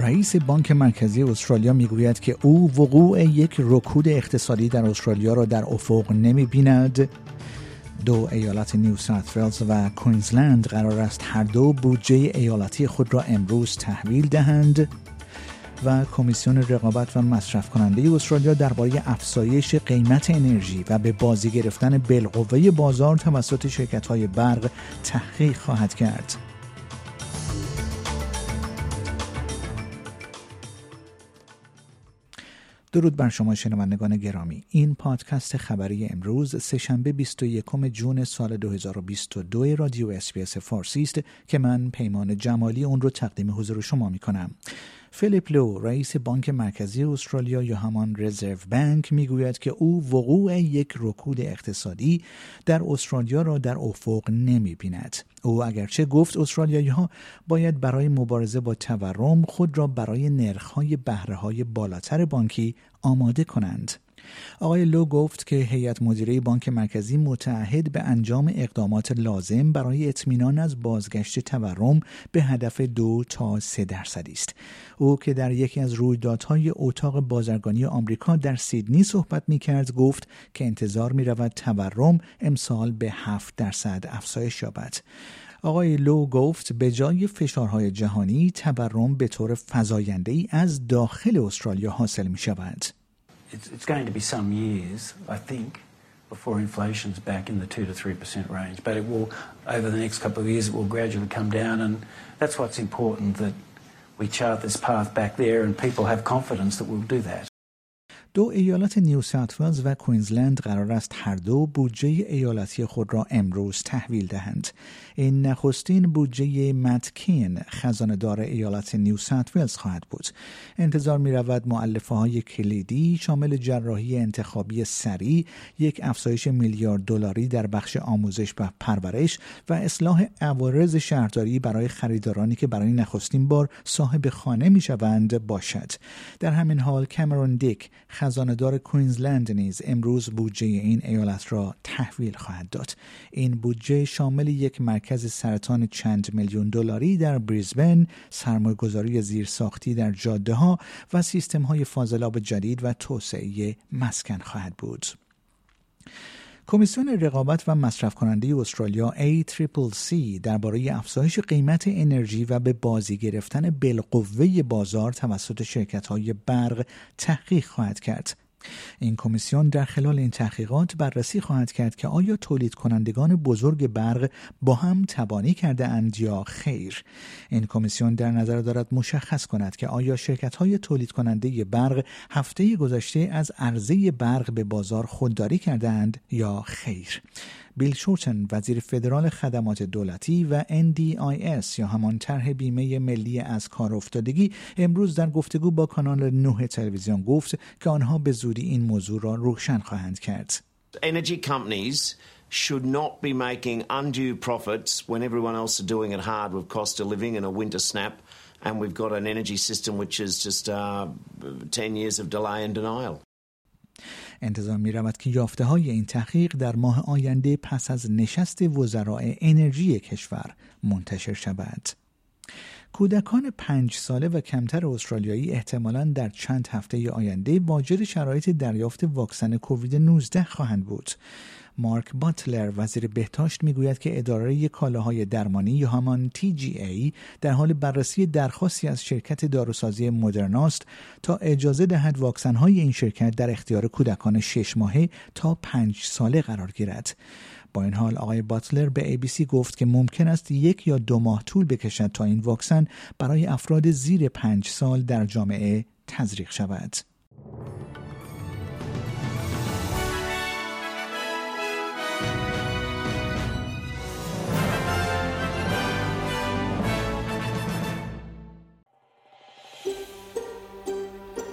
رئیس بانک مرکزی استرالیا می‌گوید که او وقوع یک رکود اقتصادی در استرالیا را در افق نمی بیند دو ایالت نیو ساوت ولز و کوینزلند قرار است هر دو بودجه ایالتی خود را امروز تحویل دهند و کمیسیون رقابت و مصرف کننده استرالیا درباره افزایش قیمت انرژی و به بازی گرفتن بالقوه بازار توسط شرکت های برق تحقیق خواهد کرد. درود بر شما شنوندگان گرامی. این پادکست خبری امروز سهشنبه 21 June سال 2022 رادیو SBS فارسی است که من پیمان جمالی اون رو تقدیم حضور شما می کنم فیلیپ لو رئیس بانک مرکزی استرالیا یا همان Reserve Bank می‌گوید که او وقوع یک رکود اقتصادی در استرالیا را در افق نمی بیند. او اگرچه گفت استرالیایی ها باید برای مبارزه با تورم خود را برای نرخهای بهره های بالاتر بانکی آماده کنند. آقای لو گفت که هیئت مدیره بانک مرکزی متعهد به انجام اقدامات لازم برای اطمینان از بازگشت تورم به هدف دو تا سه درصدی است. او که در یکی از رویدادهای اتاق بازرگانی آمریکا در سیدنی صحبت می کرد گفت که انتظار می رود تورم امسال به هفت درصد افزایش یابد. آقای لو گفت به جای فشارهای جهانی تورم به طور فزاینده ای از داخل استرالیا حاصل می شود. It's, it's going to be some years, I think, before inflation's back in the 2 to 3% range. But it will, over the next couple of years, it will gradually come down. And that's what's important that we chart this path back there and people have confidence that we'll do that. دو ایالت نیو ساوت و کوینزلند قرار است هر دو بودجه ایالتی خود را امروز تحویل دهند. این نخستین بودجه متکین دار ایالت نیو ساوت خواهد بود. انتظار می رود معلفه کلیدی شامل جراحی انتخابی سریع، یک افزایش میلیارد دلاری در بخش آموزش و پرورش و اصلاح عوارض شهرداری برای خریدارانی که برای نخستین بار صاحب خانه می شوند باشد. در همین حال کامرون دیک خزاندار کوینزلند نیز امروز بودجه این ایالت را تحویل خواهد داد. این بودجه شامل یک مرکز سرطان چند میلیون دلاری در بریزبن سرمایهگذاری زیرساختی در جاده ها و سیستم های فاضلاب جدید و توسعه مسکن خواهد بود. کمیسیون رقابت و مصرف کننده استرالیا ACCC درباره افزایش قیمت انرژی و به بازی گرفتن بالقوه بازار توسط شرکت های برق تحقیق خواهد کرد. این کمیسیون در خلال این تحقیقات بررسی خواهد کرد که آیا تولید کنندگان بزرگ برق با هم تبانی کرده اند یا خیر. این کمیسیون در نظر دارد مشخص کند که آیا شرکت های تولید کننده برق هفته گذشته از عرضه برق به بازار خودداری کرده اند یا خیر. بیل شورتن وزیر فدرال خدمات دولتی و NDIS یا همان طرح بیمه ملی از کار افتادگی امروز در گفتگو با کانال نه تلویزیون گفت که آنها به زودی این موضوع را روشن خواهند کرد. Energy companies should not be making undue profits when everyone else are doing it hard with cost of living and a winter snap and we've got an energy system which is just uh, 10 years of delay and denial. انتظار می رود که یافته های این تحقیق در ماه آینده پس از نشست وزراء انرژی کشور منتشر شود. کودکان پنج ساله و کمتر استرالیایی احتمالا در چند هفته آینده واجد شرایط دریافت واکسن کووید 19 خواهند بود. مارک باتلر وزیر بهداشت می‌گوید که اداره کالاهای درمانی یا همان TGA در حال بررسی درخواستی از شرکت داروسازی مدرناست تا اجازه دهد واکسن های این شرکت در اختیار کودکان شش ماهه تا پنج ساله قرار گیرد. با این حال آقای باتلر به ABC گفت که ممکن است یک یا دو ماه طول بکشد تا این واکسن برای افراد زیر پنج سال در جامعه تزریق شود.